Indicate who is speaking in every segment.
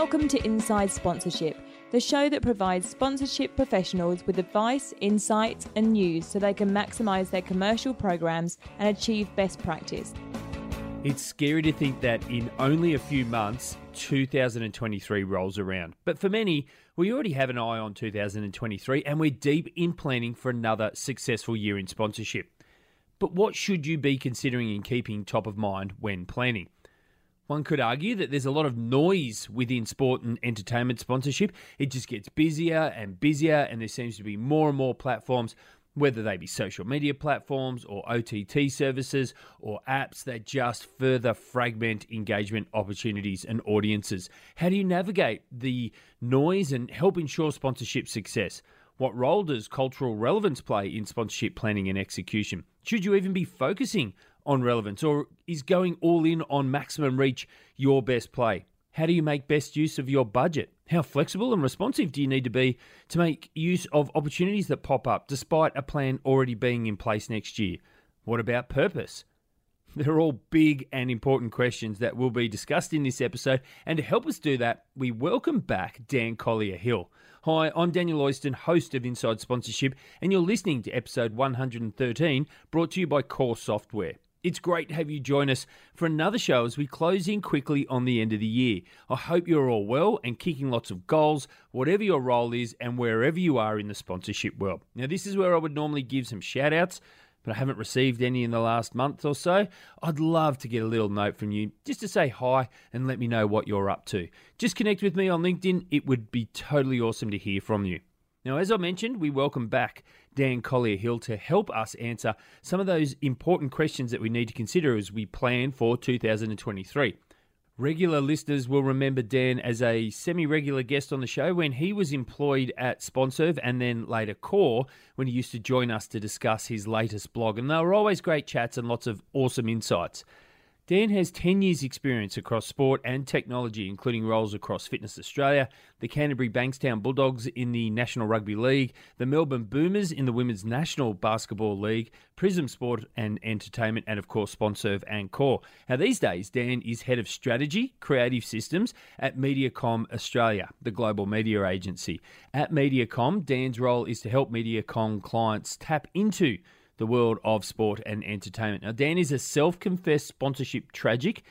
Speaker 1: Welcome to Inside Sponsorship, the show that provides sponsorship professionals with advice, insights, and news so they can maximize their commercial programs and achieve best practice.
Speaker 2: It's scary to think that in only a few months, 2023 rolls around. But for many, we already have an eye on 2023 and we're deep in planning for another successful year in sponsorship. But what should you be considering in keeping top of mind when planning? One could argue that there's a lot of noise within sport and entertainment sponsorship. It just gets busier and busier, and there seems to be more and more platforms, whether they be social media platforms or OTT services or apps that just further fragment engagement opportunities and audiences. How do you navigate the noise and help ensure sponsorship success? What role does cultural relevance play in sponsorship planning and execution? Should you even be focusing on relevance, or is going all in on maximum reach your best play? How do you make best use of your budget? How flexible and responsive do you need to be to make use of opportunities that pop up despite a plan already being in place next year? What about purpose? They're all big and important questions that will be discussed in this episode. And to help us do that, we welcome back Dan Collier Hill. Hi, I'm Daniel Oyston, host of Inside Sponsorship, and you're listening to episode 113, brought to you by Kore Software. It's great to have you join us for another show as we close in quickly on the end of the year. I hope you're all well and kicking lots of goals, whatever your role is and wherever you are in the sponsorship world. Now, this is where I would normally give some shout outs, but I haven't received any in the last month or so. I'd love to get a little note from you just to say hi and let me know what you're up to. Just connect with me on LinkedIn, it would be totally awesome to hear from you. Now, as I mentioned, we welcome back Dan Collier Hill to help us answer some of those important questions that we need to consider as we plan for 2023. Regular listeners will remember Dan as a semi regular guest on the show when he was employed at Sponserve and then later Kore when he used to join us to discuss his latest blog. And they were always great chats and lots of awesome insights. Dan has 10 years' experience across sport and technology, including roles across Fitness Australia, the Canterbury Bankstown Bulldogs in the National Rugby League, the Melbourne Boomers in the Women's National Basketball League, Prism Sport and Entertainment, and of course, Sponserve and Kore. Now, these days, Dan is head of strategy, creative systems at Mediacom Australia, the global media agency. At Mediacom, Dan's role is to help Mediacom clients tap into the world of sport and entertainment. Now, Dan is a self confessed sponsorship tragic,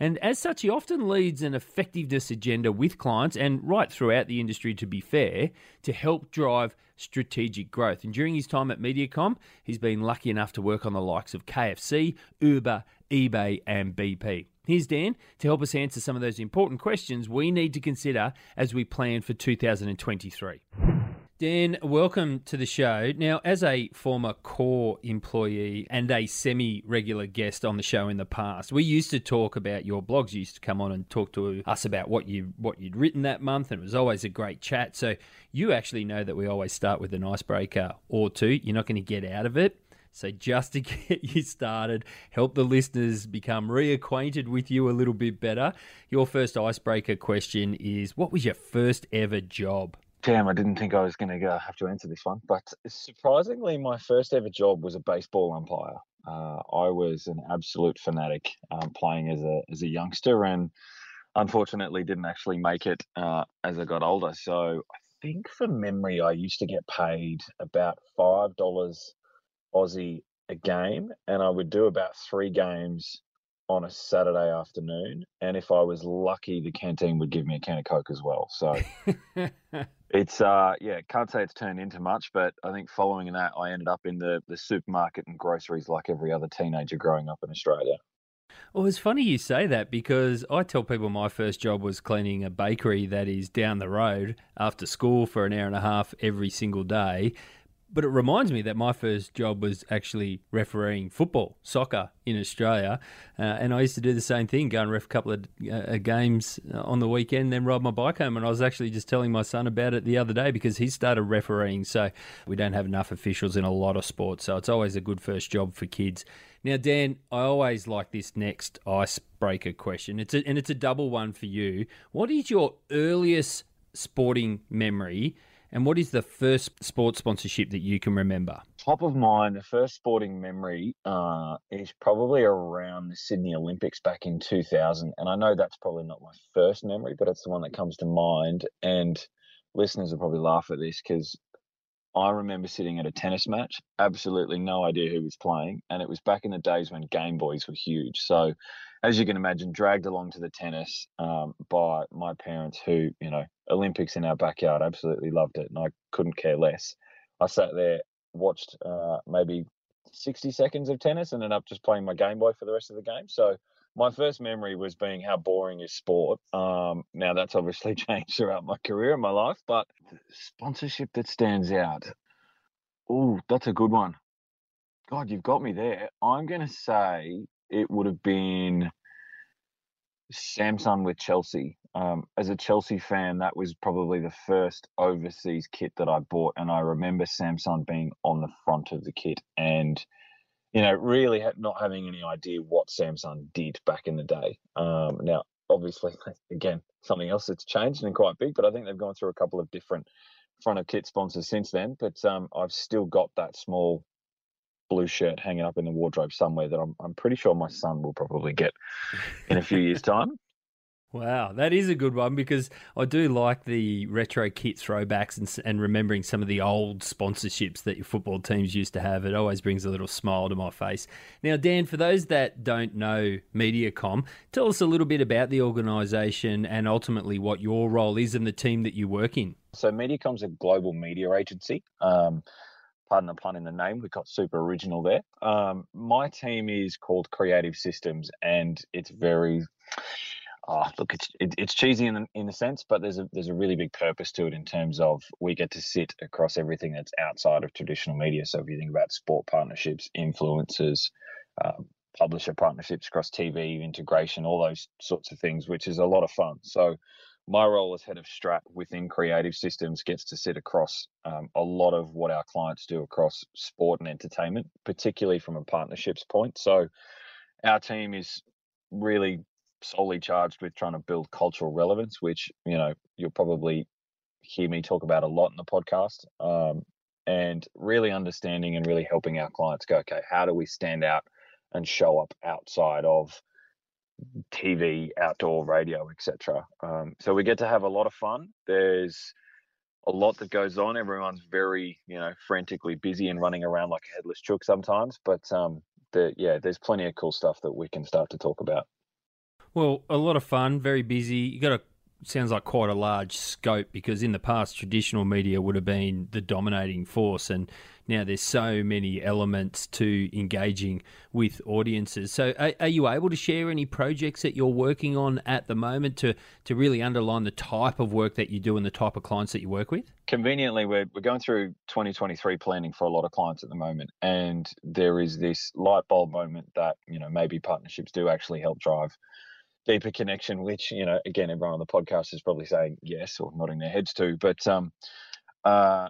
Speaker 2: and as such, he often leads an effectiveness agenda with clients and right throughout the industry, to be fair, to help drive strategic growth. And during his time at Mediacom, he's been lucky enough to work on the likes of KFC, Uber, eBay, and BP. Here's Dan to help us answer some of those important questions we need to consider as we plan for 2023. Dan, welcome to the show. Now, as a former Kore employee and a semi regular guest on the show in the past, we used to talk about your blogs. You used to come on and talk to us about what you what you'd written that month, and it was always a great chat. So you actually know that we always start with an icebreaker or two. You're not going to get out of it. So, just to get you started, help the listeners become reacquainted with you a little bit better, your first icebreaker question is What was your first ever job?
Speaker 3: Damn, I didn't think I was going to have to answer this one. But surprisingly, my first ever job was a baseball umpire. Uh, I was an absolute fanatic um, playing as a as a youngster, and unfortunately, didn't actually make it uh, as I got older. So I think, from memory, I used to get paid about five dollars Aussie a game, and I would do about three games on a Saturday afternoon. And if I was lucky, the canteen would give me a can of Coke as well. So it's uh yeah, can't say it's turned into much, but I think following that I ended up in the, the supermarket and groceries like every other teenager growing up in Australia.
Speaker 2: Well, it's funny you say that because I tell people my first job was cleaning a bakery that is down the road after school for an hour and a half every single day. But it reminds me that my first job was actually refereeing football, soccer in Australia. Uh, and I used to do the same thing, go and ref a couple of uh, games on the weekend, then ride my bike home. And I was actually just telling my son about it the other day because he started refereeing. So we don't have enough officials in a lot of sports. So it's always a good first job for kids. Now, Dan, I always like this next icebreaker question. It's a, and it's a double one for you. What is your earliest sporting memory? And what is the first sports sponsorship that you can remember?
Speaker 3: top of mind, the first sporting memory uh, is probably around the Sydney Olympics back in 2000. And I know that's probably not my first memory, but it's the one that comes to mind. And listeners will probably laugh at this because I remember sitting at a tennis match, absolutely no idea who was playing. And it was back in the days when Game Boys were huge. So, as you can imagine, dragged along to the tennis um, by my parents, who, you know, Olympics in our backyard, absolutely loved it. And I couldn't care less. I sat there watched uh, maybe 60 seconds of tennis and ended up just playing my Game Boy for the rest of the game. So my first memory was being how boring is sport. Um, now that's obviously changed throughout my career and my life, but sponsorship that stands out. Oh, that's a good one. God, you've got me there. I'm going to say it would have been Samsung with Chelsea. Um, as a Chelsea fan, that was probably the first overseas kit that I bought, and I remember Samsung being on the front of the kit, and you know, really not having any idea what Samsung did back in the day. Um, now, obviously, again, something else that's changed and quite big, but I think they've gone through a couple of different front of kit sponsors since then. But um, I've still got that small blue shirt hanging up in the wardrobe somewhere that I'm, I'm pretty sure my son will probably get in a few years' time.
Speaker 2: Wow, that is a good one because I do like the retro kit throwbacks and, and remembering some of the old sponsorships that your football teams used to have. It always brings a little smile to my face. Now, Dan, for those that don't know MediaCom, tell us a little bit about the organisation and ultimately what your role is in the team that you work in.
Speaker 3: So, MediaCom's a global media agency. Um, pardon the pun in the name, we got super original there. Um, my team is called Creative Systems, and it's very oh, look, it's it, it's cheesy in in a sense, but there's a there's a really big purpose to it in terms of we get to sit across everything that's outside of traditional media. So if you think about sport partnerships, influencers, um, publisher partnerships across TV, integration, all those sorts of things, which is a lot of fun. So my role as head of strat within creative systems gets to sit across um, a lot of what our clients do across sport and entertainment, particularly from a partnerships point. So our team is really solely charged with trying to build cultural relevance, which you know you'll probably hear me talk about a lot in the podcast. Um, and really understanding and really helping our clients go, okay, how do we stand out and show up outside of TV, outdoor radio, etc. Um, so we get to have a lot of fun. There's a lot that goes on. Everyone's very, you know, frantically busy and running around like a headless chook sometimes. But um, the, yeah, there's plenty of cool stuff that we can start to talk about.
Speaker 2: Well, a lot of fun, very busy. You got a sounds like quite a large scope because in the past traditional media would have been the dominating force and now there's so many elements to engaging with audiences. So are, are, you able to share any projects that you're working on at the moment to to really underline the type of work that you do and the type of clients that you work with?
Speaker 3: Conveniently we're, we're going through 2023 planning for a lot of clients at the moment and there is this light bulb moment that you know maybe partnerships do actually help drive deeper connection, which you know, again, everyone on the podcast is probably saying yes or nodding their heads to. But um, uh,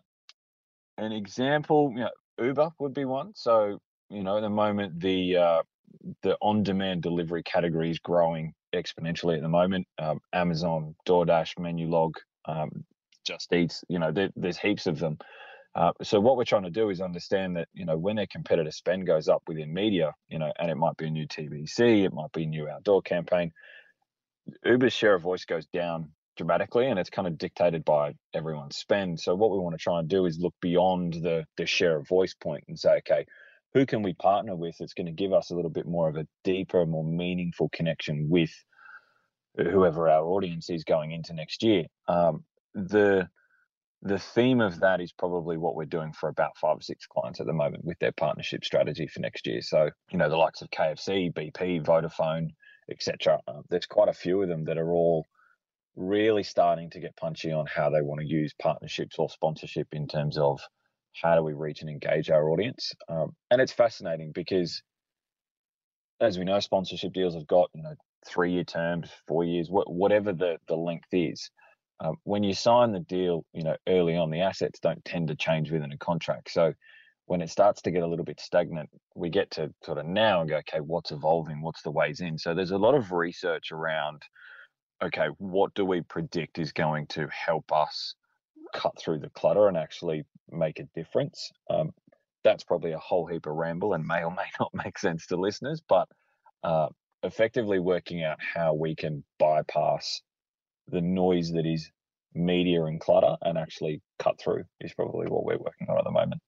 Speaker 3: an example, you know, Uber would be one. So you know, at the moment, the uh, the on-demand delivery category is growing exponentially at the moment. Um, Amazon, DoorDash, Menulog, um, Just Eats. You know, there, there's heaps of them. Uh, so what we're trying to do is understand that you know when their competitor spend goes up within media, you know, and it might be a new TVC, it might be a new outdoor campaign. Uber's share of voice goes down dramatically, and it's kind of dictated by everyone's spend. So what we want to try and do is look beyond the the share of voice point and say, okay, who can we partner with that's going to give us a little bit more of a deeper, more meaningful connection with whoever our audience is going into next year. Um, the the theme of that is probably what we're doing for about five or six clients at the moment with their partnership strategy for next year. So, you know, the likes of KFC, BP, Vodafone, etc. Uh, there's quite a few of them that are all really starting to get punchy on how they want to use partnerships or sponsorship in terms of how do we reach and engage our audience. Um, and it's fascinating because, as we know, sponsorship deals have got you know three year terms, four years, wh- whatever the the length is. Um, when you sign the deal, you know, early on, the assets don't tend to change within a contract. So when it starts to get a little bit stagnant, we get to sort of now and go, okay, what's evolving? What's the ways in? So there's a lot of research around, okay, what do we predict is going to help us cut through the clutter and actually make a difference? Um, that's probably a whole heap of ramble and may or may not make sense to listeners, but uh, effectively working out how we can bypass the noise that is media and clutter and actually cut through is probably what we're working on at the moment.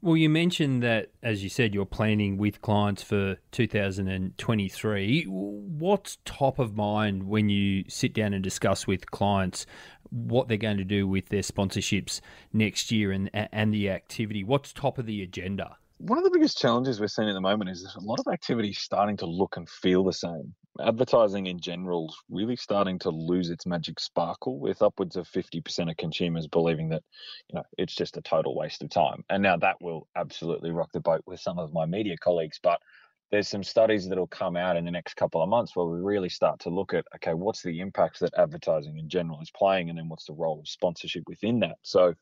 Speaker 2: Well, you mentioned that, as you said, you're planning with clients for 2023. What's top of mind when you sit down and discuss with clients what they're going to do with their sponsorships next year and and the activity? What's top of the agenda?
Speaker 3: one of the biggest challenges we're seeing at the moment is that a lot of activity starting to look and feel the same. Advertising in general is really starting to lose its magic sparkle, with upwards of 50% of consumers believing that, you know, it's just a total waste of time. And now that will absolutely rock the boat with some of my media colleagues, but there's some studies that'll come out in the next couple of months where we really start to look at okay what's the impact that advertising in general is playing and then what's the role of sponsorship within that so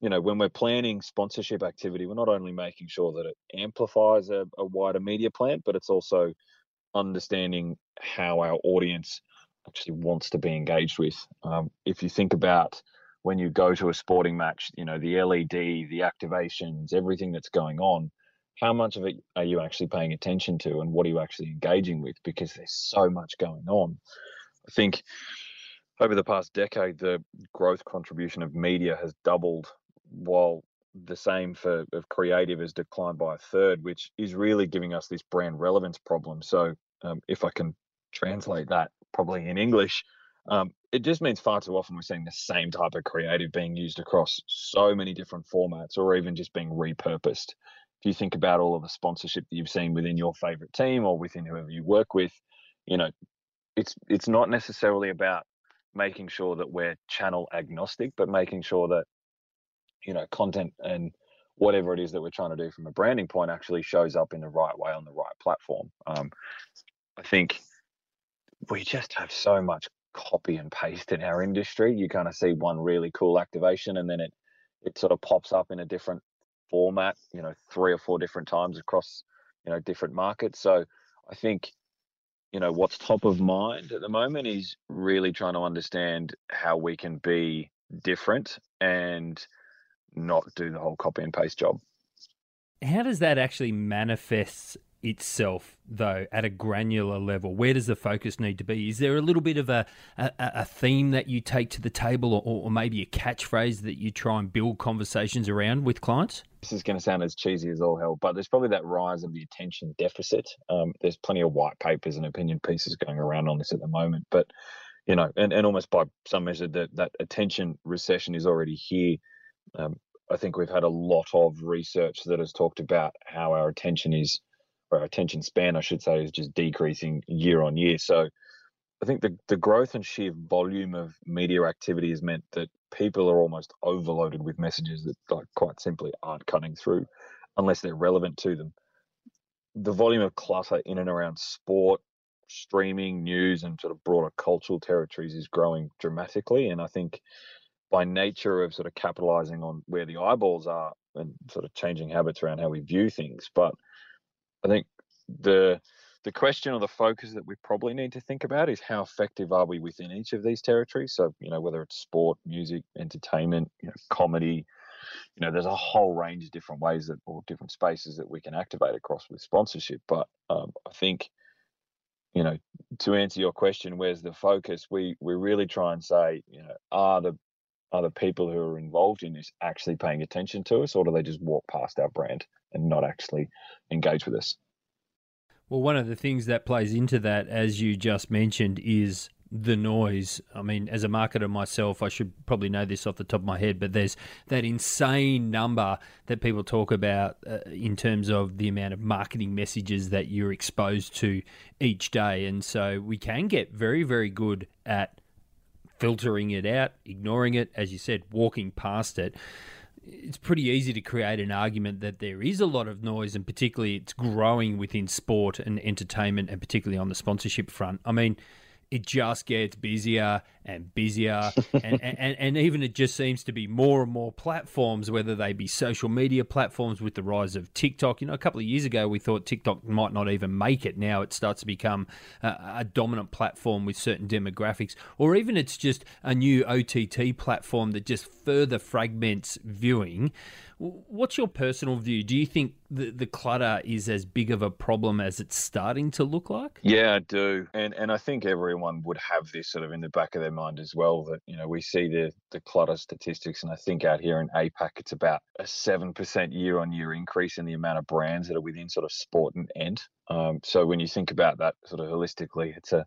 Speaker 3: you know, when we're planning sponsorship activity, we're not only making sure that it amplifies a, a wider media plan, but it's also understanding how our audience actually wants to be engaged with. Um, if you think about when you go to a sporting match, you know, the LED, the activations, everything that's going on, how much of it are you actually paying attention to and what are you actually engaging with? Because there's so much going on. I think over the past decade, the growth contribution of media has doubled while the same for of creative has declined by a third, which is really giving us this brand relevance problem. So um, if I can translate that probably in English, um, it just means far too often we're seeing the same type of creative being used across so many different formats or even just being repurposed. If you think about all of the sponsorship that you've seen within your favorite team or within whoever you work with, you know, it's it's not necessarily about making sure that we're channel agnostic, but making sure that you know content and whatever it is that we're trying to do from a branding point actually shows up in the right way on the right platform. Um, I think we just have so much copy and paste in our industry. You kind of see one really cool activation and then it it sort of pops up in a different format, you know, three or four different times across, you know, different markets. So I think, you know, what's top of mind at the moment is really trying to understand how we can be different and not do the whole copy and paste job.
Speaker 2: How does that actually manifest itself, though, at a granular level? Where does the focus need to be? Is there a little bit of a, a, a theme that you take to the table, or, or, maybe a catchphrase that you try and build conversations around with clients?
Speaker 3: This is going to sound as cheesy as all hell, but there's probably that rise of the attention deficit. Um, there's plenty of white papers and opinion pieces going around on this at the moment, but you know, and, and almost by some measure, that that attention recession is already here. Um, I think we've had a lot of research that has talked about how our attention is, or our attention span, I should say, is just decreasing year on year. So I think the, the growth and sheer volume of media activity has meant that people are almost overloaded with messages that, like, quite simply aren't cutting through unless they're relevant to them. The volume of clutter in and around sport, streaming, news, and sort of broader cultural territories is growing dramatically. And I think by nature of sort of capitalizing on where the eyeballs are and sort of changing habits around how we view things. But I think the the question or the focus that we probably need to think about is how effective are we within each of these territories. So you know whether it's sport, music, entertainment, you know, comedy. You know, there's a whole range of different ways that, or different spaces that we can activate across with sponsorship. But um, I think, you know, to answer your question, where's the focus? We we really try and say, you know, are the are the people who are involved in this actually paying attention to us, or do they just walk past our brand and not actually engage with us?
Speaker 2: Well, one of the things that plays into that, as you just mentioned, is the noise. I mean, as a marketer myself, I should probably know this off the top of my head, but there's that insane number that people talk about uh, in terms of the amount of marketing messages that you're exposed to each day. And so we can get very, very good at filtering it out, ignoring it, as you said, walking past it. It's pretty easy to create an argument that there is a lot of noise, and particularly it's growing within sport and entertainment, and particularly on the sponsorship front. I mean, it just gets busier and busier. And, and, and even it just seems to be more and more platforms whether they be social media platforms with the rise of tiktok. You know a couple of years ago we thought tiktok might not even make it. Now it starts to become a, a dominant platform with certain demographics or even it's just a new ott platform that just further fragments viewing What's your personal view? Do you think the, the clutter is as big of a problem as it's starting to look like?
Speaker 3: Yeah, I do. And and I think everyone would have this sort of in the back of their mind as well that, you know, we see the, the clutter statistics and I think out here in APAC it's about a 7% year on year increase in the amount of brands that are within sort of sport and end. Um, so when you think about that sort of holistically, it's a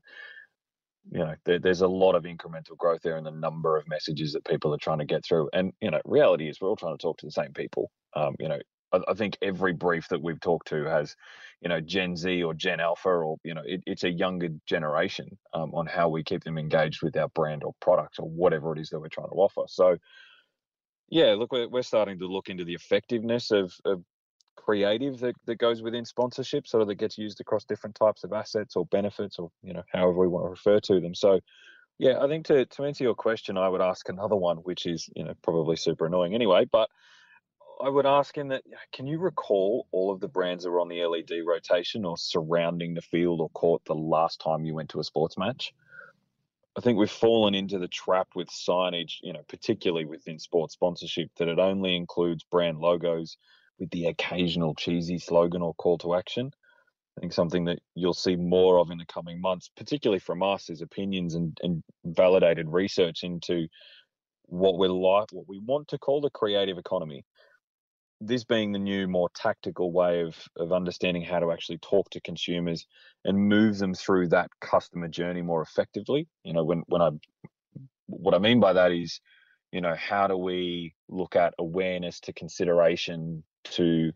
Speaker 3: you know there, there's a lot of incremental growth there in the number of messages that people are trying to get through. And you know reality is we're all trying to talk to the same people. Um, you know I, I, think every brief that we've talked to has you know gen z or gen alpha or you know it, it's a younger generation um, on how we keep them engaged with our brand or product or whatever it is that we're trying to offer. So yeah look we're, we're starting to look into the effectiveness of, of creative that, that goes within sponsorship, sort of that gets used across different types of assets or benefits or, you know, however we want to refer to them. So yeah, I think to, to answer your question, I would ask another one, which is, you know, probably super annoying anyway, but I would ask him that can you recall all of the brands that were on the LED rotation or surrounding the field or court the last time you went to a sports match? I think we've fallen into the trap with signage, you know, particularly within sports sponsorship, that it only includes brand logos with the occasional cheesy slogan or call to action. I think something that you'll see more of in the coming months, particularly from us, is opinions and, and validated research into what we're like, what we want to call the creative economy. This being the new, more tactical way of of understanding how to actually talk to consumers and move them through that customer journey more effectively. You know, when when I what I mean by that is, you know, how do we look at awareness to consideration to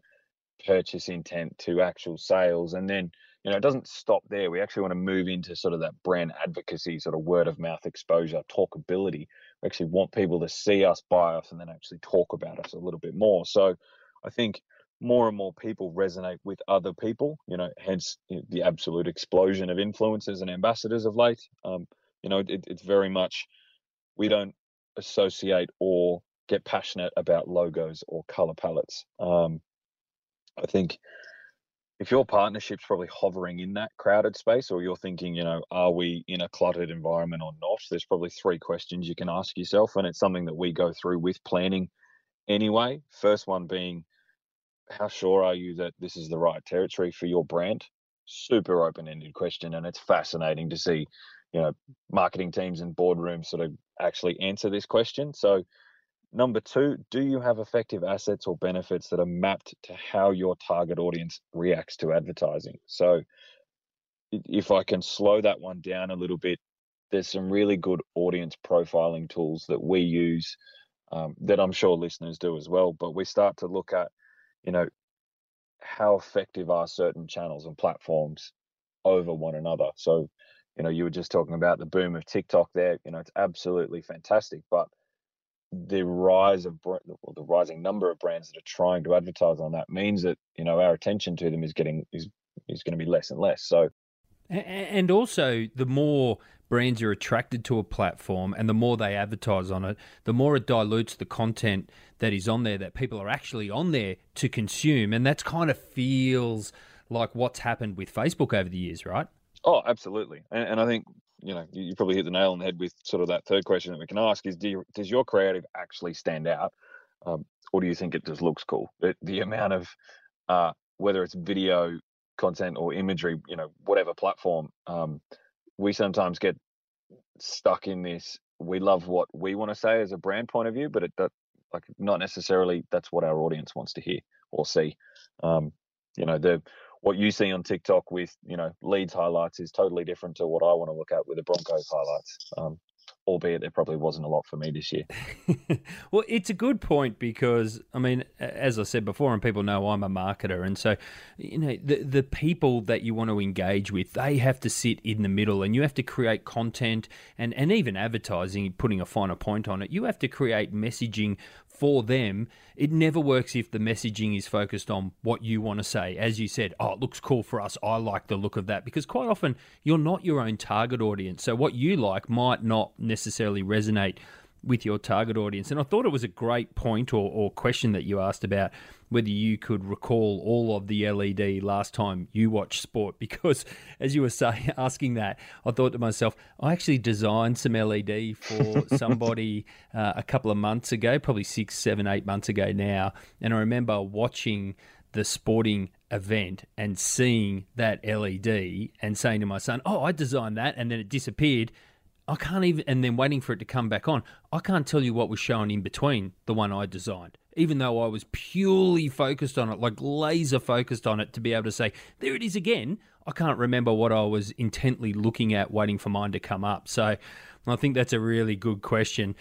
Speaker 3: purchase intent to actual sales? And then you know it doesn't stop there. We actually want to move into sort of that brand advocacy sort of word of mouth exposure talkability. We actually want people to see us buy us and then actually talk about us a little bit more. So i think more and more people resonate with other people you know hence the absolute explosion of influencers and ambassadors of late. Um, you know it, it's very much we don't associate or get passionate about logos or color palettes. Um, I think if your partnership's probably hovering in that crowded space, or you're thinking, you know, are we in a cluttered environment or not? There's probably three questions you can ask yourself, and it's something that we go through with planning anyway. First one being, how sure are you that this is the right territory for your brand? Super open-ended question, and it's fascinating to see, you know, marketing teams and boardrooms sort of actually answer this question. So Number two, do you have effective assets or benefits that are mapped to how your target audience reacts to advertising? So, if I can slow that one down a little bit, there's some really good audience profiling tools that we use um, that I'm sure listeners do as well. But we start to look at, you know, how effective are certain channels and platforms over one another. So, you know, you were just talking about the boom of TikTok there. You know, it's absolutely fantastic, but the rise of or the rising number of brands that are trying to advertise on that means that you know our attention to them is getting is is going to be less and less. So,
Speaker 2: and also the more brands are attracted to a platform and the more they advertise on it, the more it dilutes the content that is on there that people are actually on there to consume, and that's kind of feels like what's happened with Facebook over the years, right?
Speaker 3: Oh, absolutely, and, and I think you know, you, probably hit the nail on the head with sort of that third question that we can ask is, do you, does your creative actually stand out, um, or do you think it just looks cool? The, the amount of uh, whether it's video content or imagery, you know, whatever platform, um, we sometimes get stuck in this. We love what we want to say as a brand point of view, but it that, like not necessarily that's what our audience wants to hear or see. Um, you know, the what you see on TikTok with you know Leeds highlights is totally different to what I want to look at with the Broncos highlights. Um, albeit there probably wasn't a lot for me this year.
Speaker 2: well, it's a good point because I mean, as I said before, and people know I'm a marketer, and so you know the the people that you want to engage with, they have to sit in the middle, and you have to create content and and even advertising, putting a finer point on it. You have to create messaging for them, it never works if the messaging is focused on what you want to say. As you said, oh, it looks cool for us. I like the look of that. Because quite often you're not your own target audience. So what you like might not necessarily resonate with your target audience. And I thought it was a great point or, or question that you asked about whether you could recall all of the LED last time you watched sport. Because as you were saying, asking that, I thought to myself, I actually designed some LED for somebody uh, a couple of months ago, probably six, seven, eight months ago now. And I remember watching the sporting event and seeing that LED and saying to my son, Oh, I designed that. And then it disappeared. I can't even, and then waiting for it to come back on. I can't tell you what was shown in between the one I designed, even though I was purely focused on it, like laser focused on it to be able to say, there it is again. I can't remember what I was intently looking at, waiting for mine to come up. So I think that's a really good question.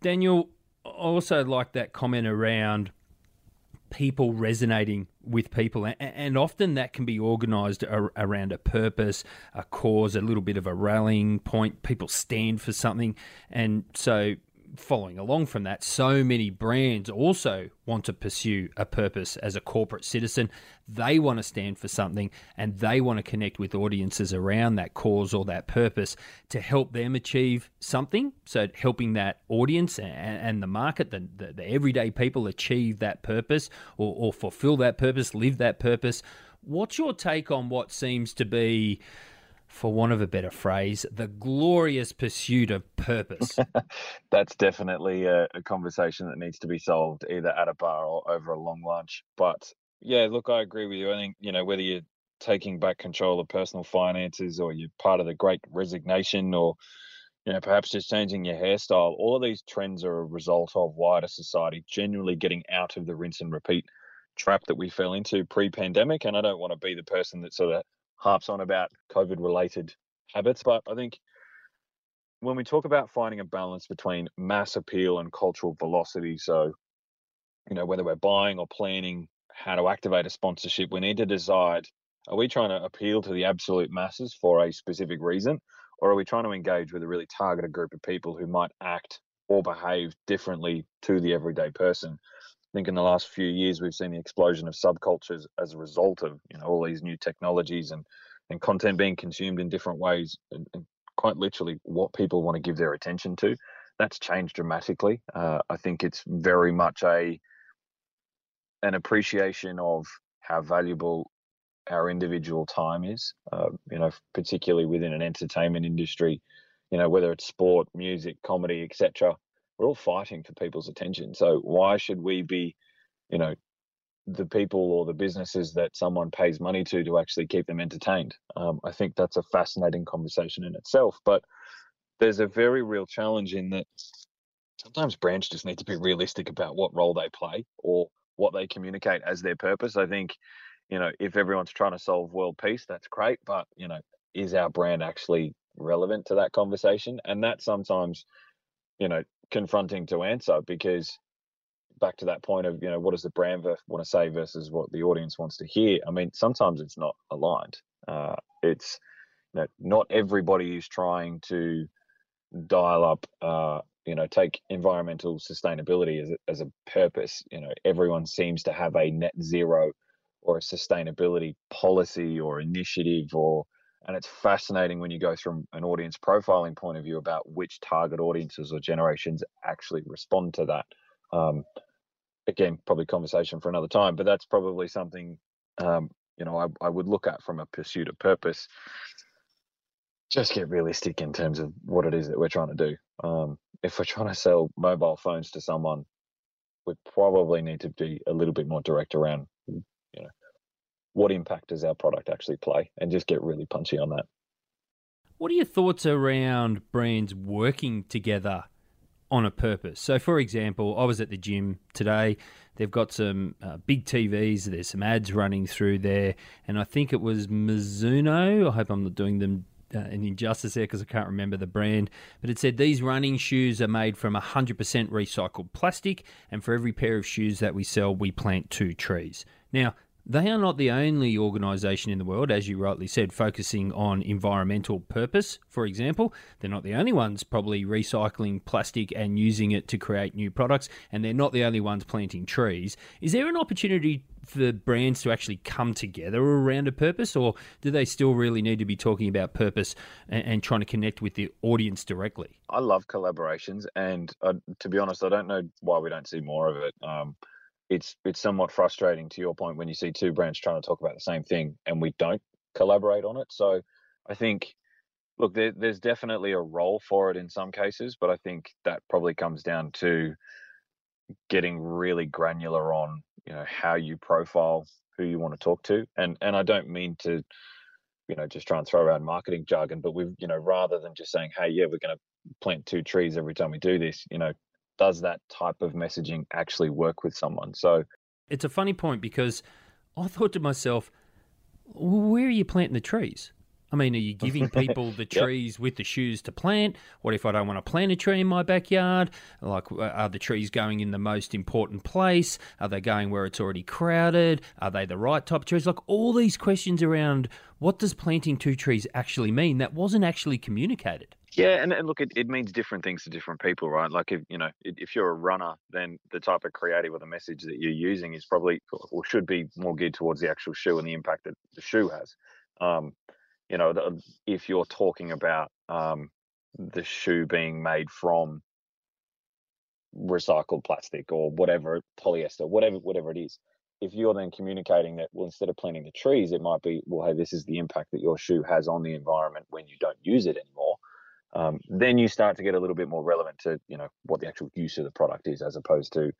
Speaker 2: Daniel, I also like that comment around people resonating with people, and often that can be organised around a purpose, a cause, a little bit of a rallying point. People stand for something, and so following along from that, so many brands also want to pursue a purpose as a corporate citizen. They want to stand for something and they want to connect with audiences around that cause or that purpose to help them achieve something. So, helping that audience and, the market, the, the, the, everyday people achieve that purpose or, or fulfill that purpose, live that purpose. What's your take on what seems to be for want of a better phrase, the glorious pursuit of purpose.
Speaker 3: That's definitely a, a, conversation that needs to be solved either at a bar or over a long lunch. But yeah, look, I agree with you. I think, you know, whether you're taking back control of personal finances or you're part of the great resignation or, you know, perhaps just changing your hairstyle, all of these trends are a result of wider society generally getting out of the rinse and repeat trap that we fell into pre pandemic. And I don't want to be the person that sort of harps on about COVID related habits. But I think when we talk about finding a balance between mass appeal and cultural velocity, so, you know, whether we're buying or planning how to activate a sponsorship, we need to decide are we trying to appeal to the absolute masses for a specific reason? Or are we trying to engage with a really targeted group of people who might act or behave differently to the everyday person? Think in the last few years we've seen the explosion of subcultures as a result of you know all these new technologies and and content being consumed in different ways and, and quite literally what people want to give their attention to. That's changed dramatically. Uh, i think it's very much a an appreciation of how valuable our individual time is uh, you know particularly within an entertainment industry you know whether it's sport music comedy etc we're all fighting for people's attention. So why should we be, you know, the people or the businesses that someone pays money to to actually keep them entertained? Um, I think that's a fascinating conversation in itself. But there's a very real challenge in that sometimes brands just need to be realistic about what role they play or what they communicate as their purpose. I think, you know, if everyone's trying to solve world peace, that's great. But, you know, is our brand actually relevant to that conversation? And that sometimes, you know, confronting to answer because back to that point of you know what does the brand want to say versus what the audience wants to hear? I mean sometimes it's not aligned. Uh, it's you know not everybody is trying to dial up uh, you know take environmental sustainability as a, as a purpose. You know everyone seems to have a net zero or a sustainability policy or initiative or and it's fascinating when you go from an audience profiling point of view about which target audiences or generations actually respond to that. Um, again, probably conversation for another time, but that's probably something um, you know I, I would look at from a pursuit of purpose. Just get realistic in terms of what it is that we're trying to do. Um, if we're trying to sell mobile phones to someone, we probably need to be a little bit more direct around you know what impact does our product actually play and just get really punchy on that.
Speaker 2: What are your thoughts around brands working together on a purpose? So, for example, I was at the gym today. They've got some uh, big TVs. There's some ads running through there, and I think it was Mizuno. I hope I'm not doing them uh, an injustice there because I can't remember the brand, but it said these running shoes are made from 100% recycled plastic, and for every pair of shoes that we sell, we plant two trees. Now, they are not the only organisation in the world, as you rightly said, focusing on environmental purpose, for example. They're not the only ones probably recycling plastic and using it to create new products, and they're not the only ones planting trees. Is there an opportunity for brands to actually come together around a purpose, or do they still really need to be talking about purpose and, and trying to connect with the audience directly?
Speaker 3: I love collaborations, and uh, to be honest, I don't know why we don't see more of it. Um, it's it's somewhat frustrating to your point when you see two brands trying to talk about the same thing and we don't collaborate on it. So I think look, there, there's definitely a role for it in some cases, but I think that probably comes down to getting really granular on you know how you profile who you want to talk to, and and I don't mean to you know just try and throw around marketing jargon, but we've you know rather than just saying hey yeah we're going to plant two trees every time we do this, you know does that type of messaging actually work with someone? So
Speaker 2: it's a funny point because I thought to myself, where are you planting the trees? I mean, are you giving people the trees yep. with the shoes to plant? What if I don't want to plant a tree in my backyard? Like, are the trees going in the most important place? Are they going where it's already crowded? Are they the right type of trees? Like, all these questions around what does planting two trees actually mean that wasn't actually communicated.
Speaker 3: Yeah, and, and look, it, it means different things to different people, right? Like if you know, if you're a runner, then the type of creative or the message that you're using is probably or should be more geared towards the actual shoe and the impact that the shoe has. Um, you know, the, if you're talking about um, the shoe being made from recycled plastic or whatever, polyester, whatever, whatever it is, if you're then communicating that, well, instead of planting the trees, it might be, well, hey, this is the impact that your shoe has on the environment when you don't use it anymore. Um, then you start to get a little bit more relevant to, you know, what the actual use of the product is, as opposed to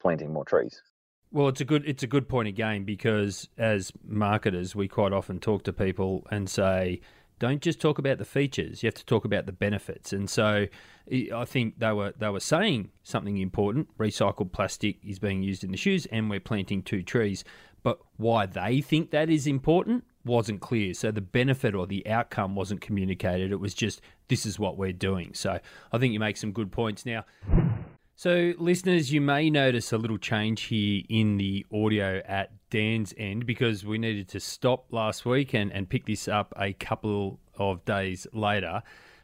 Speaker 3: planting more trees.
Speaker 2: Well, it's a good it's a good point again because as marketers, we quite often talk to people and say, don't just talk about the features. You have to talk about the benefits. And so, I think they were they were saying something important. Recycled plastic is being used in the shoes, and we're planting two trees. But why they think that is important wasn't clear. So the benefit or the outcome wasn't communicated. It was just this is what we're doing. So I think you make some good points now. So, listeners, you may notice a little change here in the audio at Dan's end because we needed to stop last week and, and pick this up a couple of days later.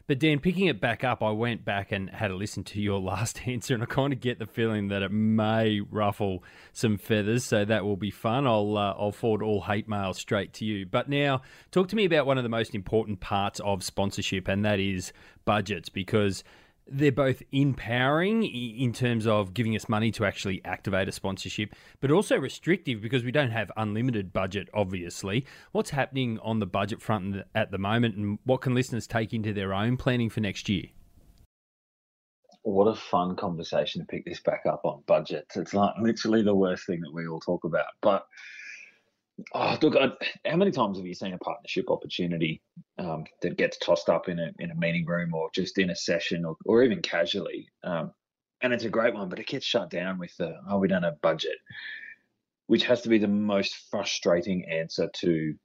Speaker 2: But, Dan, picking it back up, I went back and had a listen to your last answer, and I kind of get the feeling that it may ruffle some feathers. So, that will be fun. I'll, uh, I'll forward all hate mail straight to you. But now, talk to me about one of the most important parts of sponsorship, and that is budgets, because they're both empowering in terms of giving us money to actually activate a sponsorship, but also restrictive because we don't have unlimited budget, obviously. What's happening on the budget front at the moment, and what can listeners take into their own planning for next year?
Speaker 3: What a fun conversation to pick this back up on budgets. It's like literally the worst thing that we all talk about. But Oh, look, I, how many times have you seen a partnership opportunity um, that gets tossed up in a in a meeting room or just in a session or, or even casually? Um, and it's a great one, but it gets shut down with the oh, we don't have budget, which has to be the most frustrating answer to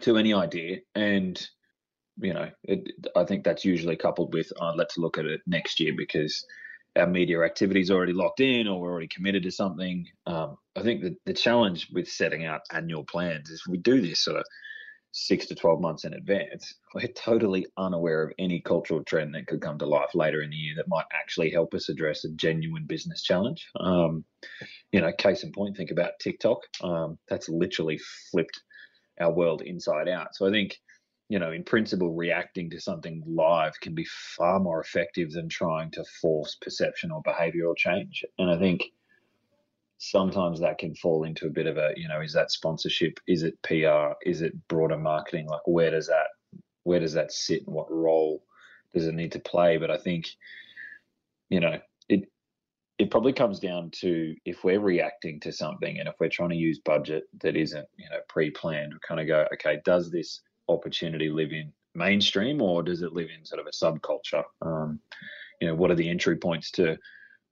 Speaker 3: to any idea. And you know, it, I think that's usually coupled with oh, let's look at it next year because our media activity is already locked in or we're already committed to something. Um, I think the challenge with setting out annual plans is we do this sort of six to 12 months in advance. We're totally unaware of any cultural trend that could come to life later in the year that might actually help us address a genuine business challenge. Um, you know, case in point, think about TikTok. Um, that's literally flipped our world inside out. So I think you know, in principle, reacting to something live can be far more effective than trying to force perception or behavioral change. And I think sometimes that can fall into a bit of a, you know, is that sponsorship? Is it PR? Is it broader marketing? Like, where does that, where does that sit, and what role does it need to play? But I think, you know, it it probably comes down to if we're reacting to something and if we're trying to use budget that isn't, you know, pre-planned, we kind of go, okay, does this opportunity live in mainstream or does it live in sort of a subculture? Um, you know, what are the entry points to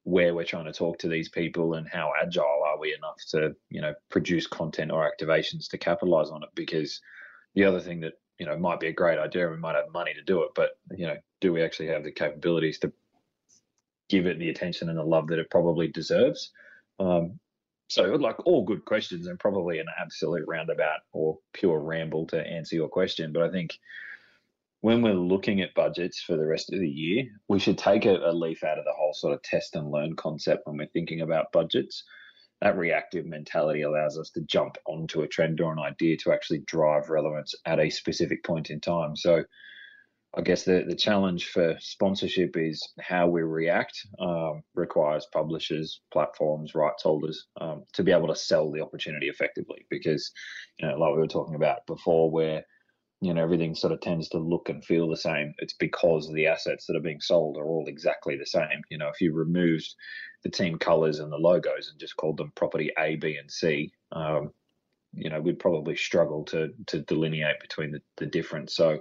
Speaker 3: where we're trying to talk to these people and how agile are we enough to, you know, produce content or activations to capitalize on it? Because the other thing that, you know, might be a great idea we might have money to do it, but, you know, do we actually have the capabilities to give it the attention and the love that it probably deserves? Um, so, like all good questions, and probably an absolute roundabout or pure ramble to answer your question. But I think when we're looking at budgets for the rest of the year, we should take a, a leaf out of the whole sort of test and learn concept when we're thinking about budgets. That reactive mentality allows us to jump onto a trend or an idea to actually drive relevance at a specific point in time. So, I guess the, the challenge for sponsorship is how we react um, requires publishers, platforms, rights holders um, to be able to sell the opportunity effectively. Because, you know, like we were talking about before, where you know everything sort of tends to look and feel the same. It's because the assets that are being sold are all exactly the same. You know, if you removed the team colours and the logos and just called them property A, B, and C, um, you know, we'd probably struggle to to delineate between the, the difference. So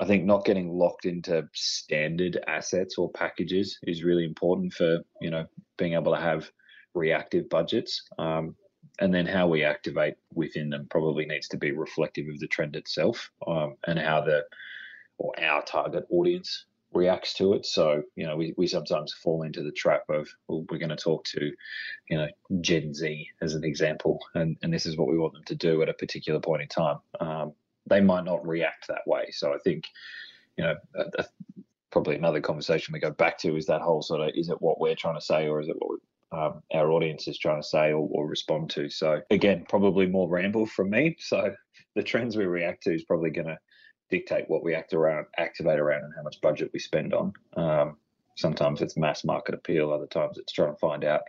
Speaker 3: I think not getting locked into standard assets or packages is really important for you know being able to have reactive budgets. Um, and then how we activate within them probably needs to be reflective of the trend itself um, and how the or our target audience reacts to it. So, you know, we, we sometimes fall into the trap of, well, we're going to talk to, you know, Gen Z as an example, and, and this is what we want them to do at a particular point in time. Um, they might not react that way. So I think, you know, a, a, probably another conversation we go back to is that whole sort of is it what we're trying to say or is it what um, our audience is trying to say or, or, respond to. So again, probably more ramble from me. So the trends we react to is probably going to dictate what we act around, activate around, and how much budget we spend on. Um, sometimes it's mass market appeal. Other times it's trying to find out,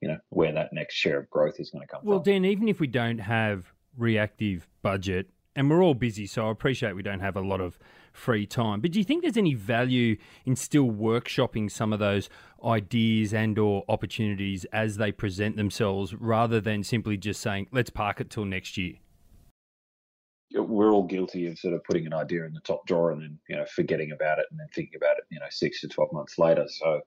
Speaker 3: you know, where that next share of growth is going to come
Speaker 2: well,
Speaker 3: from.
Speaker 2: Well, Dan, even if we don't have reactive budget and we're all busy, so I appreciate we don't have a lot of free time. But do you think there's any value in still workshopping some of those ideas and or opportunities as they present themselves rather than simply just saying, let's park it till next year?
Speaker 3: We're all guilty of sort of putting an idea in the top drawer and then, you know, forgetting about it and then thinking about it, you know, six to 12 months later. So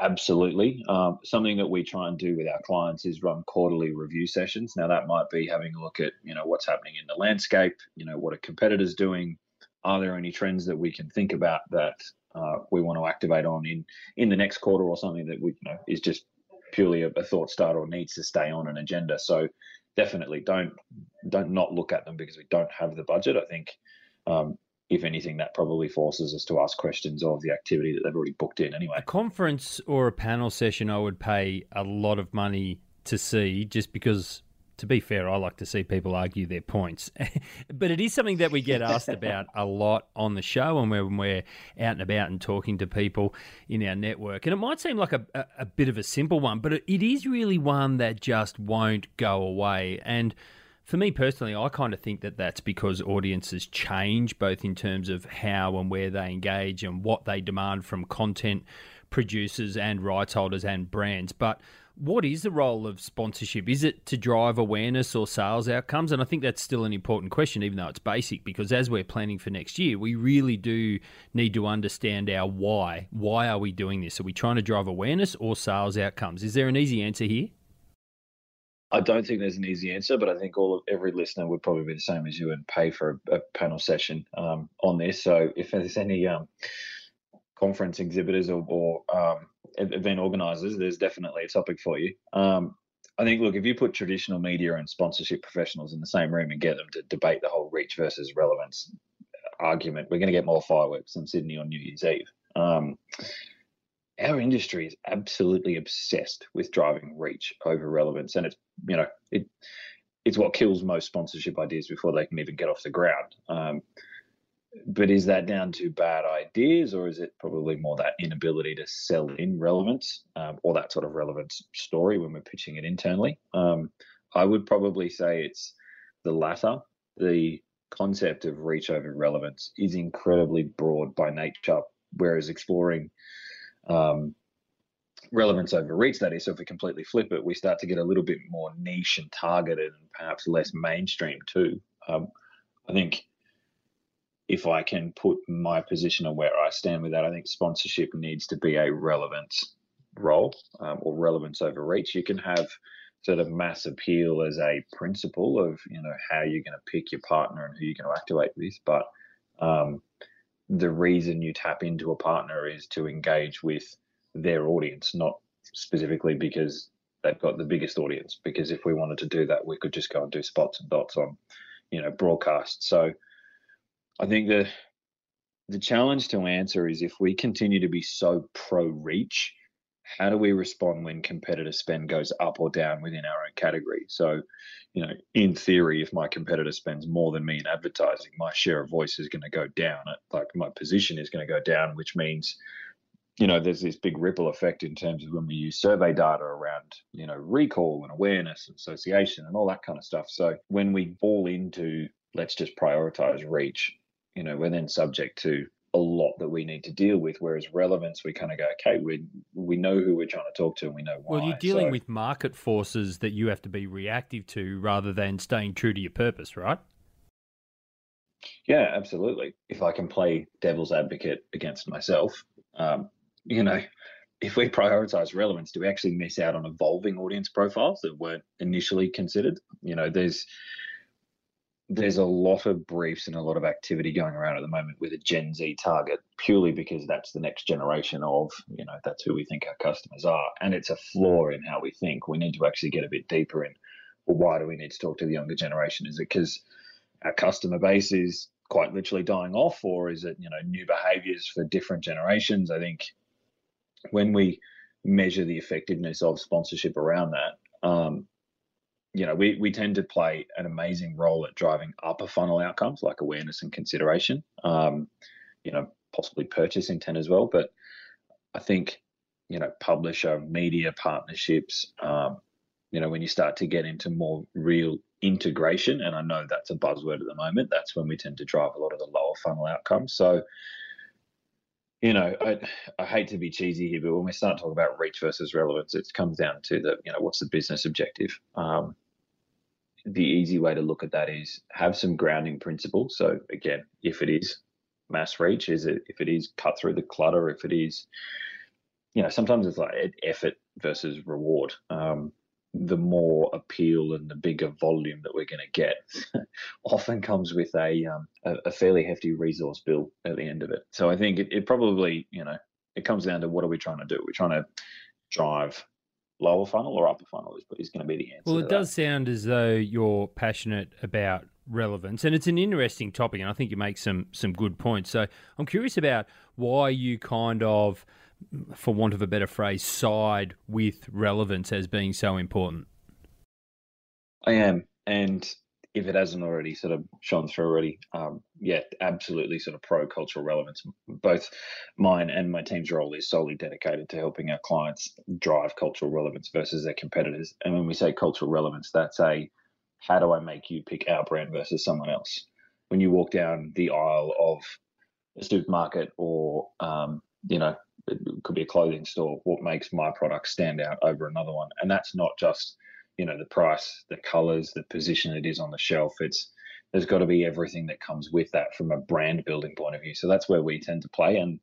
Speaker 3: Absolutely. Um, something that we try and do with our clients is run quarterly review sessions. Now, that might be having a look at, you know, what's happening in the landscape, you know, what are competitors doing? Are there any trends that we can think about that uh, we want to activate on in, in the next quarter or something that we, you know, is just purely a, a thought start or needs to stay on an agenda? So definitely don't, don't not look at them because we don't have the budget. I think um, if anything, that probably forces us to ask questions of the activity that they've already booked in anyway.
Speaker 2: A conference or a panel session, I would pay a lot of money to see just because, to be fair, I like to see people argue their points. but it is something that we get asked about a lot on the show and when we're out and about and talking to people in our network. And it might seem like a, a, a bit of a simple one, but it, it is really one that just won't go away. And for me personally, I kind of think that that's because audiences change both in terms of how and where they engage and what they demand from content producers and rights holders and brands. But what is the role of sponsorship? Is it to drive awareness or sales outcomes? And I think that's still an important question, even though it's basic, because as we're planning for next year, we really do need to understand our why. Why are we doing this? Are we trying to drive awareness or sales outcomes? Is there an easy answer here?
Speaker 3: I don't think there's an easy answer, but I think all of every listener would probably be the same as you and pay for a, a panel session um, on this. So if there's any um, conference exhibitors or, or um, event organizers, there's definitely a topic for you. Um, I think, look, if you put traditional media and sponsorship professionals in the same room and get them to debate the whole reach versus relevance argument, we're going to get more fireworks in Sydney on New Year's Eve. Our industry is absolutely obsessed with driving reach over relevance, and it's you know it it's what kills most sponsorship ideas before they can even get off the ground. Um, but is that down to bad ideas, or is it probably more that inability to sell in relevance um, or that sort of relevance story when we're pitching it internally? Um, I would probably say it's the latter. The concept of reach over relevance is incredibly broad by nature, whereas exploring um, relevance over reach that is so if we completely flip it we start to get a little bit more niche and targeted and perhaps less mainstream too. Um, i think if i can put my position on where i stand with that i think sponsorship needs to be a relevance role um, or relevance over reach. You can have sort of mass appeal as a principle of you know how you're going to pick your partner and who you're going to activate with but um, the reason you tap into a partner is to engage with their audience, not specifically because they've got the biggest audience. Because if we wanted to do that, we could just go and do spots and dots on, you know, broadcast. So I think the the challenge to answer is if we continue to be so pro reach, how do we respond when competitor spend goes up or down within our own category? So, you know, in theory, if my competitor spends more than me in advertising, my share of voice is going to go down. Uh, like my position is going to go down, which means, you know, there's this big ripple effect in terms of when we use survey data around, you know, recall and awareness and association and all that kind of stuff. So when we fall into let's just prioritize reach, you know, we're then subject to a lot that we need to deal with. Whereas relevance, we kind of go, okay, we we know who we're trying to talk to, and we know why.
Speaker 2: Well, you're dealing so, with market forces that you have to be reactive to rather than staying true to your purpose, right?
Speaker 3: Yeah, absolutely. If I can play devil's advocate against myself, um, you know, if we prioritize relevance, do we actually miss out on evolving audience profiles that weren't initially considered? You know, there's there's a lot of briefs and a lot of activity going around at the moment with a Gen Z target, purely because that's the next generation of, you know, that's who we think our customers are. And it's a flaw in how we think. We need to actually get a bit deeper in, well, why do we need to talk to the younger generation? Is it because our customer base is quite literally dying off, or is it, you know, new behaviors for different generations? I think when we measure the effectiveness of sponsorship around that, um, you know, we, we tend to play an amazing role at driving upper funnel outcomes like awareness and consideration, um, you know, possibly purchase intent as well. But I think, you know, publisher, media partnerships, um, you know, when you start to get into more real integration, and I know that's a buzzword at the moment, that's when we tend to drive a lot of the lower funnel outcomes. So, you know, I, I hate to be cheesy here, but when we start talking about reach versus relevance, it comes down to the, you know, what's the business objective? Um, the easy way to look at that is have some grounding principles. So again, if it is mass reach, is it if it is cut through the clutter, if it is, you know, sometimes it's like effort versus reward. Um, the more appeal and the bigger volume that we're going to get often comes with a, um, a, fairly hefty resource bill at the end of it. So I think it, it probably you know it comes down to what are we trying to do? We're trying to drive lower funnel or upper funnel is, is going to be the answer.
Speaker 2: Well, it does sound as though you're passionate about relevance, and it's an interesting topic, and I think you make some some good points. So I'm curious about why you kind of, for want of a better phrase, side with relevance as being so important.
Speaker 3: I am, and if it hasn't already sort of shone through already, um, yeah, absolutely sort of pro cultural relevance. Both mine and my team's role is solely dedicated to helping our clients drive cultural relevance versus their competitors. And when we say cultural relevance, that's a how do I make you pick our brand versus someone else? When you walk down the aisle of a supermarket or, um, you know, it could be a clothing store, what makes my product stand out over another one? And that's not just you know the price, the colors, the position it is on the shelf. It's there's got to be everything that comes with that from a brand building point of view. So that's where we tend to play, and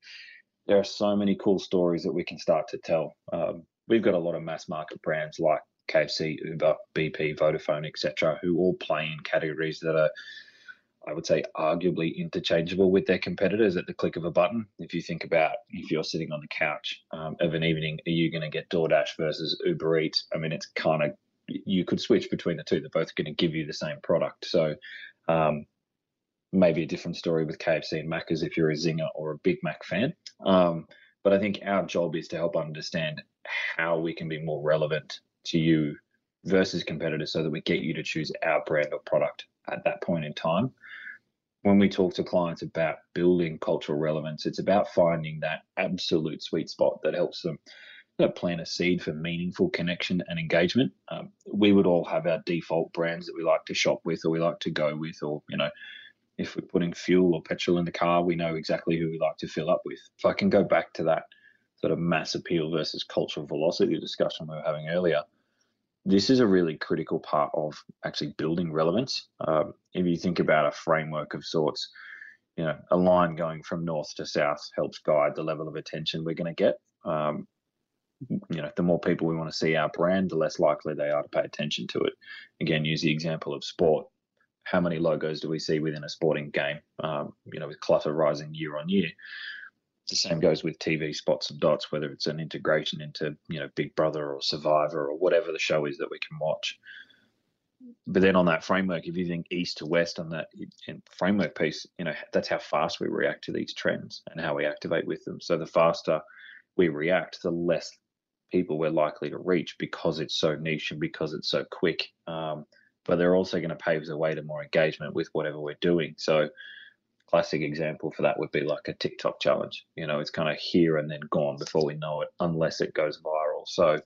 Speaker 3: there are so many cool stories that we can start to tell. Um, we've got a lot of mass market brands like KFC, Uber, BP, Vodafone, etc., who all play in categories that are I would say arguably interchangeable with their competitors at the click of a button. If you think about if you're sitting on the couch um, of an evening, are you going to get DoorDash versus Uber Eats? I mean, it's kind of you could switch between the two. They're both going to give you the same product. So um, maybe a different story with KFC and Macca's if you're a Zinger or a Big Mac fan. Um, but I think our job is to help understand how we can be more relevant to you versus competitors so that we get you to choose our brand or product at that point in time. When we talk to clients about building cultural relevance, it's about finding that absolute sweet spot that helps them plant a seed for meaningful connection and engagement. Um, we would all have our default brands that we like to shop with or we like to go with, or, you know, if we're putting fuel or petrol in the car, we know exactly who we like to fill up with. If I can go back to that sort of mass appeal versus cultural velocity discussion we were having earlier, this is a really critical part of actually building relevance. Um, if you think about a framework of sorts, you know, a line going from north to south helps guide the level of attention we're going to get. Um, you know, the more people we want to see our brand, the less likely they are to pay attention to it. Again, use the example of sport. How many logos do we see within a sporting game? Um, you know, with clutter rising year on year. The same goes with TV spots and dots, whether it's an integration into you know Big Brother or Survivor or whatever the show is that we can watch. But then on that framework, if you think east to west on that framework piece, you know that's how fast we react to these trends and how we activate with them. So the faster we react, the less people we're likely to reach because it's so niche and because it's so quick. Um, but they're also going to pave the way to more engagement with whatever we're doing. So, classic example for that would be like a TikTok challenge. You know, it's kind of here and then gone before we know it, unless it goes viral. So,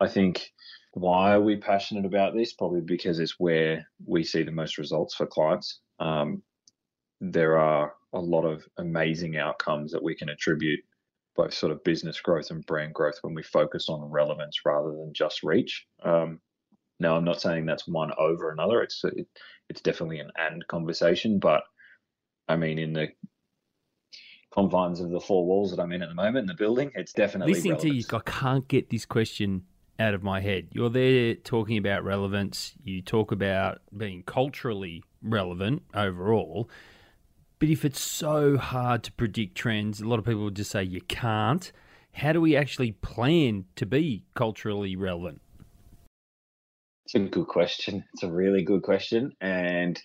Speaker 3: I think why are we passionate about this? Probably because it's where we see the most results for clients. Um, there are a lot of amazing outcomes that we can attribute both sort of business growth and brand growth when we focus on relevance rather than just reach. Um, now, I'm not saying that's one over another. It's it, it's definitely an and conversation, but I mean, in the confines of the four walls that I'm in at the moment in the building, it's definitely
Speaker 2: listening
Speaker 3: relevance.
Speaker 2: to you. I can't get this question out of my head. You're there talking about relevance. You talk about being culturally relevant overall. But if it's so hard to predict trends, a lot of people would just say you can't. How do we actually plan to be culturally relevant?
Speaker 3: It's a good question. It's a really good question, and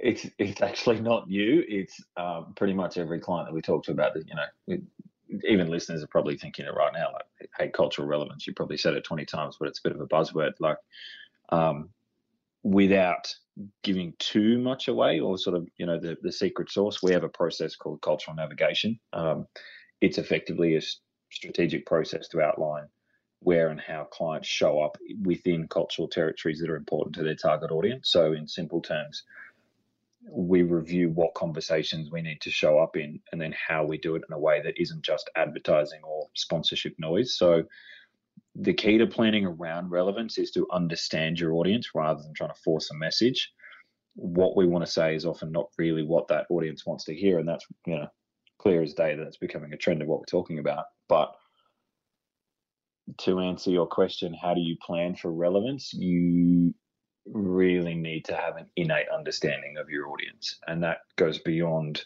Speaker 3: it's it's actually not new. It's um, pretty much every client that we talk to about. You know, even listeners are probably thinking it right now. Like, hey, cultural relevance. You probably said it twenty times, but it's a bit of a buzzword. Like, um, without giving too much away or sort of you know the, the secret sauce. We have a process called cultural navigation. Um, it's effectively a strategic process to outline where and how clients show up within cultural territories that are important to their target audience. So in simple terms we review what conversations we need to show up in and then how we do it in a way that isn't just advertising or sponsorship noise. So the key to planning around relevance is to understand your audience rather than trying to force a message. What we want to say is often not really what that audience wants to hear, and that's you know clear as day that it's becoming a trend of what we're talking about. But to answer your question, how do you plan for relevance? You really need to have an innate understanding of your audience, and that goes beyond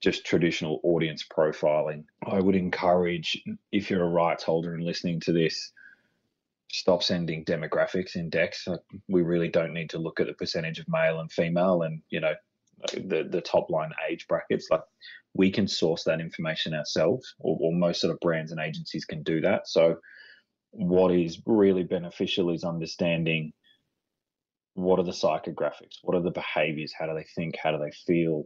Speaker 3: just traditional audience profiling. I would encourage, if you're a rights holder and listening to this, stop sending demographics in decks. Uh, we really don't need to look at the percentage of male and female and, you know, the, the top line age brackets. Like we can source that information ourselves, or, or most sort of brands and agencies can do that. So, what is really beneficial is understanding what are the psychographics, what are the behaviors, how do they think, how do they feel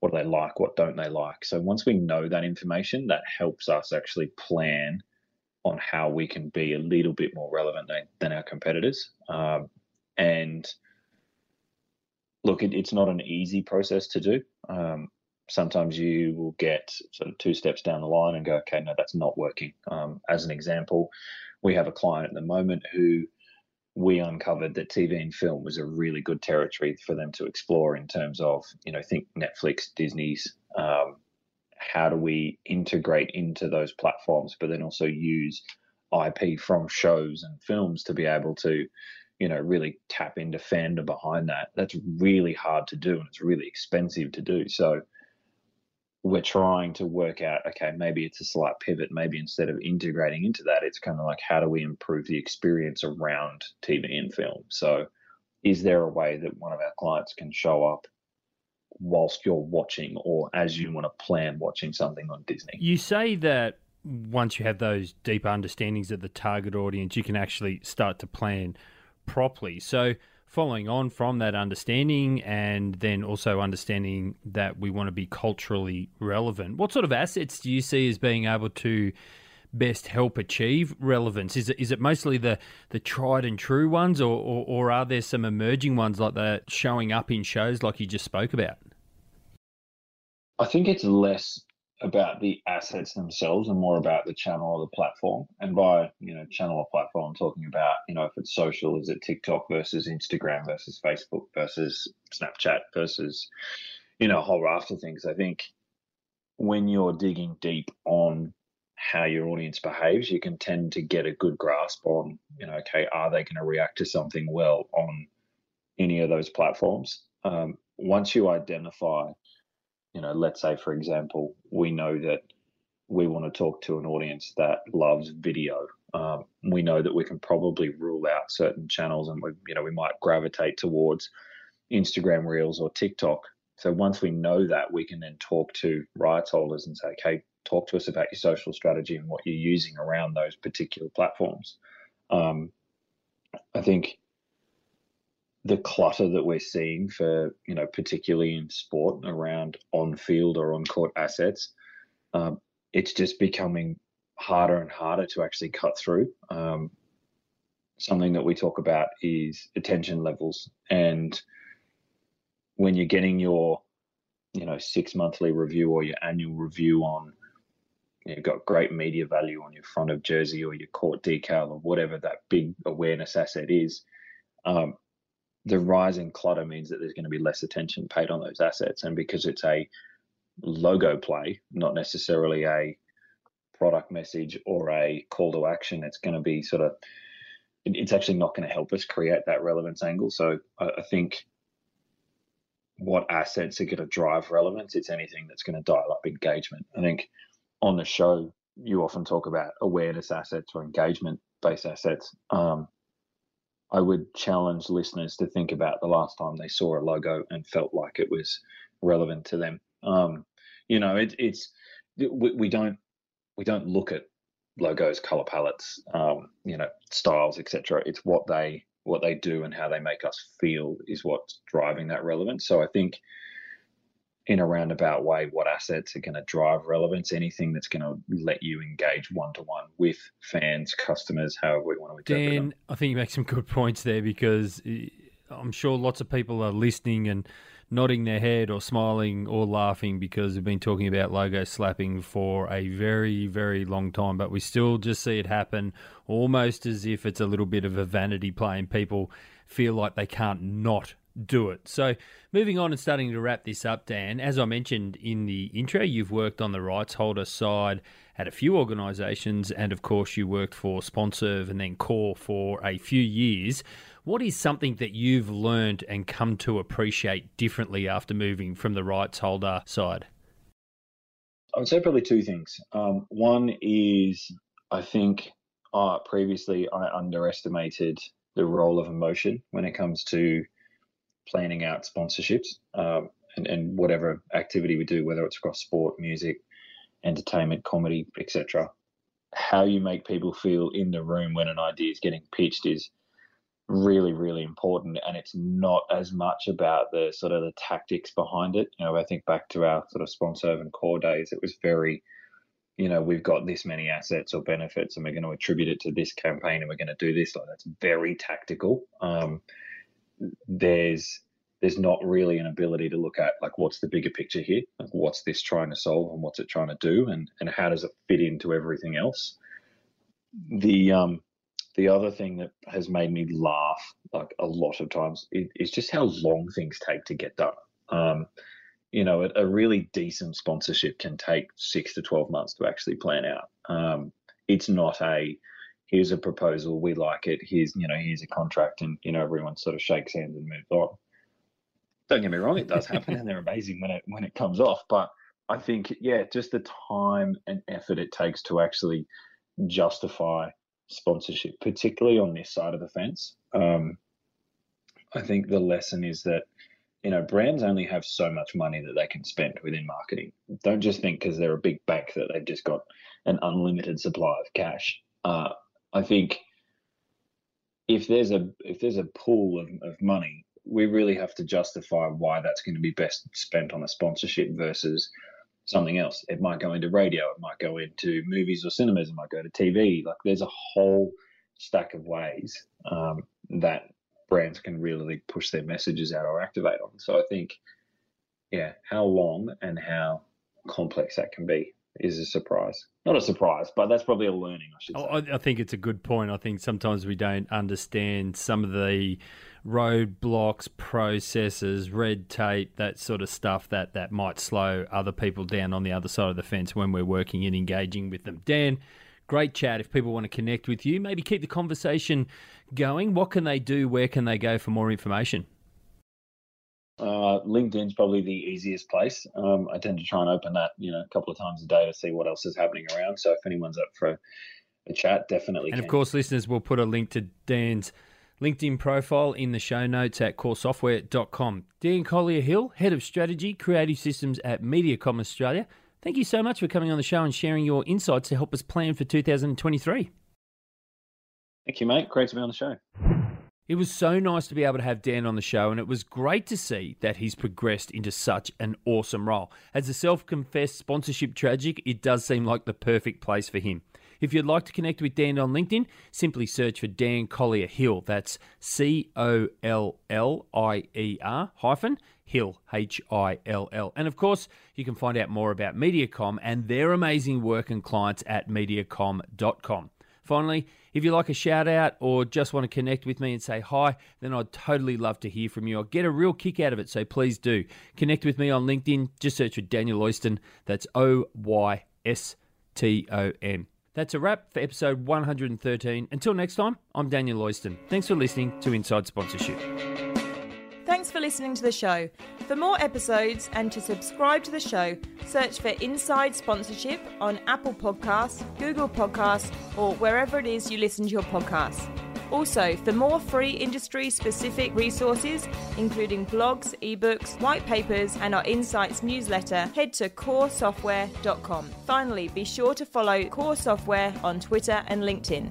Speaker 3: what do they like, what don't they like. So once we know that information, that helps us actually plan on how we can be a little bit more relevant than, than our competitors. Um, and look, it, it's not an easy process to do. Um, sometimes you will get sort of two steps down the line and go, okay, no, that's not working. Um, as an example, we have a client at the moment who we uncovered that TV and film was a really good territory for them to explore in terms of, you know, think Netflix, Disney's. Um, how do we integrate into those platforms, but then also use IP from shows and films to be able to, you know, really tap into fandom behind that? That's really hard to do and it's really expensive to do. So, we're trying to work out okay maybe it's a slight pivot maybe instead of integrating into that it's kind of like how do we improve the experience around tv and film? So is there a way that one of our clients can show up whilst you're watching or as you want to plan watching something on disney?
Speaker 2: You say that once you have those deep understandings of the target audience you can actually start to plan properly. So following on from that understanding and then also understanding that we want to be culturally relevant, what sort of assets do you see as being able to best help achieve relevance? Is it is it mostly the the tried and true ones, or, or, or are there some emerging ones like that showing up in shows like you just spoke about?
Speaker 3: I think it's less about the assets themselves and more about the channel or the platform. And by you know channel or platform, I'm talking about you know if it's social, is it TikTok versus Instagram versus Facebook versus Snapchat versus you know a whole raft of things. I think when you're digging deep on how your audience behaves, you can tend to get a good grasp on you know okay are they going to react to something well on any of those platforms. Um, once you identify you know, let's say, for example, we know that we want to talk to an audience that loves video. Um, we know that we can probably rule out certain channels, and we, you know, we might gravitate towards Instagram Reels or TikTok. So once we know that, we can then talk to rights holders and say, okay, talk to us about your social strategy and what you're using around those particular platforms. Um, I think the clutter that we're seeing for you know particularly in sport around on field or on court assets um, it's just becoming harder and harder to actually cut through. Um, something that we talk about is attention levels. And when you're getting your you know six monthly review or your annual review on you've got great media value on your front of jersey or your court decal or whatever that big awareness asset is um, the rise in clutter means that there's going to be less attention paid on those assets. And because it's a logo play, not necessarily a product message or a call to action, it's going to be sort of, it's actually not going to help us create that relevance angle. So I, think what assets are going to drive relevance, it's anything that's going to dial up engagement. I think on the show, you often talk about awareness assets or engagement based assets. Um, I would challenge listeners to think about the last time they saw a logo and felt like it was relevant to them. Um, you know, it, it's we, we, don't we don't look at logos, color palettes, um, you know, styles, etc. It's what they what they do and how they make us feel is what's driving that relevance. So I think in a roundabout way what assets are going to drive relevance, anything that's going to let you engage one to one with fans, customers, however we want to Dan,
Speaker 2: them. I think you make some good points there because eh, I'm sure lots of people are listening and nodding their head or smiling or laughing because we've been talking about logo slapping for a very, very long time, but we still just see it happen almost as if it's a little bit of a vanity play and people feel like they can't not do it. So, moving on and starting to wrap this up, Dan, as I mentioned in the intro, you've worked on the rights holder side at a few organisations, and of course, you worked for Sponserve and then Kore for a few years. What is something that you've learned and come to appreciate differently after moving from the rights holder side?
Speaker 3: I would say probably two things. Um, one is I think uh, previously I underestimated the role of emotion when it comes to planning out sponsorships um, and, and whatever activity we do, whether it's across sport, music, entertainment, comedy, etc. How you make people feel in the room when an idea is getting pitched is really, really important. And it's not as much about the sort of the tactics behind it. You know, I think back to our sort of Sponserve and Kore days, it was very, you know, we've got this many assets or benefits and we're going to attribute it to this campaign and we're going to do this. Like that's very tactical. Um, there's there's not really an ability to look at like what's the bigger picture here? Like what's this trying to solve and what's it trying to do? And and how does it fit into everything else? The um the other thing that has made me laugh like a lot of times is just how long things take to get done. Um you know a, a, really decent sponsorship can take six to 12 months to actually plan out. Um it's not a here's a proposal, we like it, here's you know, here's a contract, and you know, everyone sort of shakes hands and moves on. Don't get me wrong, it does happen, and they're amazing when it when it comes off. But I think, yeah, just the time and effort it takes to actually justify sponsorship, particularly on this side of the fence. Um, I think the lesson is that you know brands only have so much money that they can spend within marketing. Don't just think because they're a big bank that they've just got an unlimited supply of cash. Uh, I think if there's a if there's a pool of, of money, we really have to justify why that's going to be best spent on a sponsorship versus something else. It might go into radio, it might go into movies or cinemas, it might go to TV. Like there's a whole stack of ways um, that brands can really push their messages out or activate on. So I think, yeah, how long and how complex that can be is a surprise. Not a surprise, but that's probably a learning, I should oh, say.
Speaker 2: I, I think it's a good point. I think sometimes we don't understand some of the roadblocks, processes, red tape, that sort of stuff that, that might slow other people down on the other side of the fence when we're working and engaging with them. Dan, great chat. If people want to connect with you, maybe keep the conversation going, what can they do? Where can they go for more information?
Speaker 3: Uh, LinkedIn's probably the easiest place. Um, I tend to try and open that, you know, a couple of times a day to see what else is happening around. So if anyone's up for a chat, definitely.
Speaker 2: And
Speaker 3: can.
Speaker 2: of course, listeners, will put a link to Dan's LinkedIn profile in the show notes at koresoftware.com. Dan Collier Hill, Head of Strategy, Creative Systems at Mediacom Australia. Thank you so much for coming on the show and sharing your insights to help us plan for 2023.
Speaker 3: Thank you, mate. Great to be on the show.
Speaker 2: It was so nice to be able to have Dan on the show, and it was great to see that he's progressed into such an awesome role. As a self confessed sponsorship tragic, it does seem like the perfect place for him. If you'd like to connect with Dan on LinkedIn, simply search for Dan Collier Hill. That's C O L L I E R hyphen Hill, H I L L. And of course, you can find out more about Mediacom and their amazing work and clients at mediacom.com. Finally, if you like a shout out or just want to connect with me and say hi, then I'd totally love to hear from you. I'll get a real kick out of it, so please do. Connect with me on LinkedIn. Just search for Daniel Oyston. That's O Y S T O N. That's a wrap for episode 113. Until next time, I'm Daniel Oyston. Thanks for listening to Inside Sponsorship.
Speaker 1: Listening to the show. For more episodes and to subscribe to the show, search for Inside Sponsorship on Apple Podcasts, Google Podcasts, or wherever it is you listen to your podcasts. Also, for more free industry specific resources, including blogs, ebooks, white papers, and our Insights newsletter, head to koresoftware.com. Finally, be sure to follow Kore Software on Twitter and LinkedIn.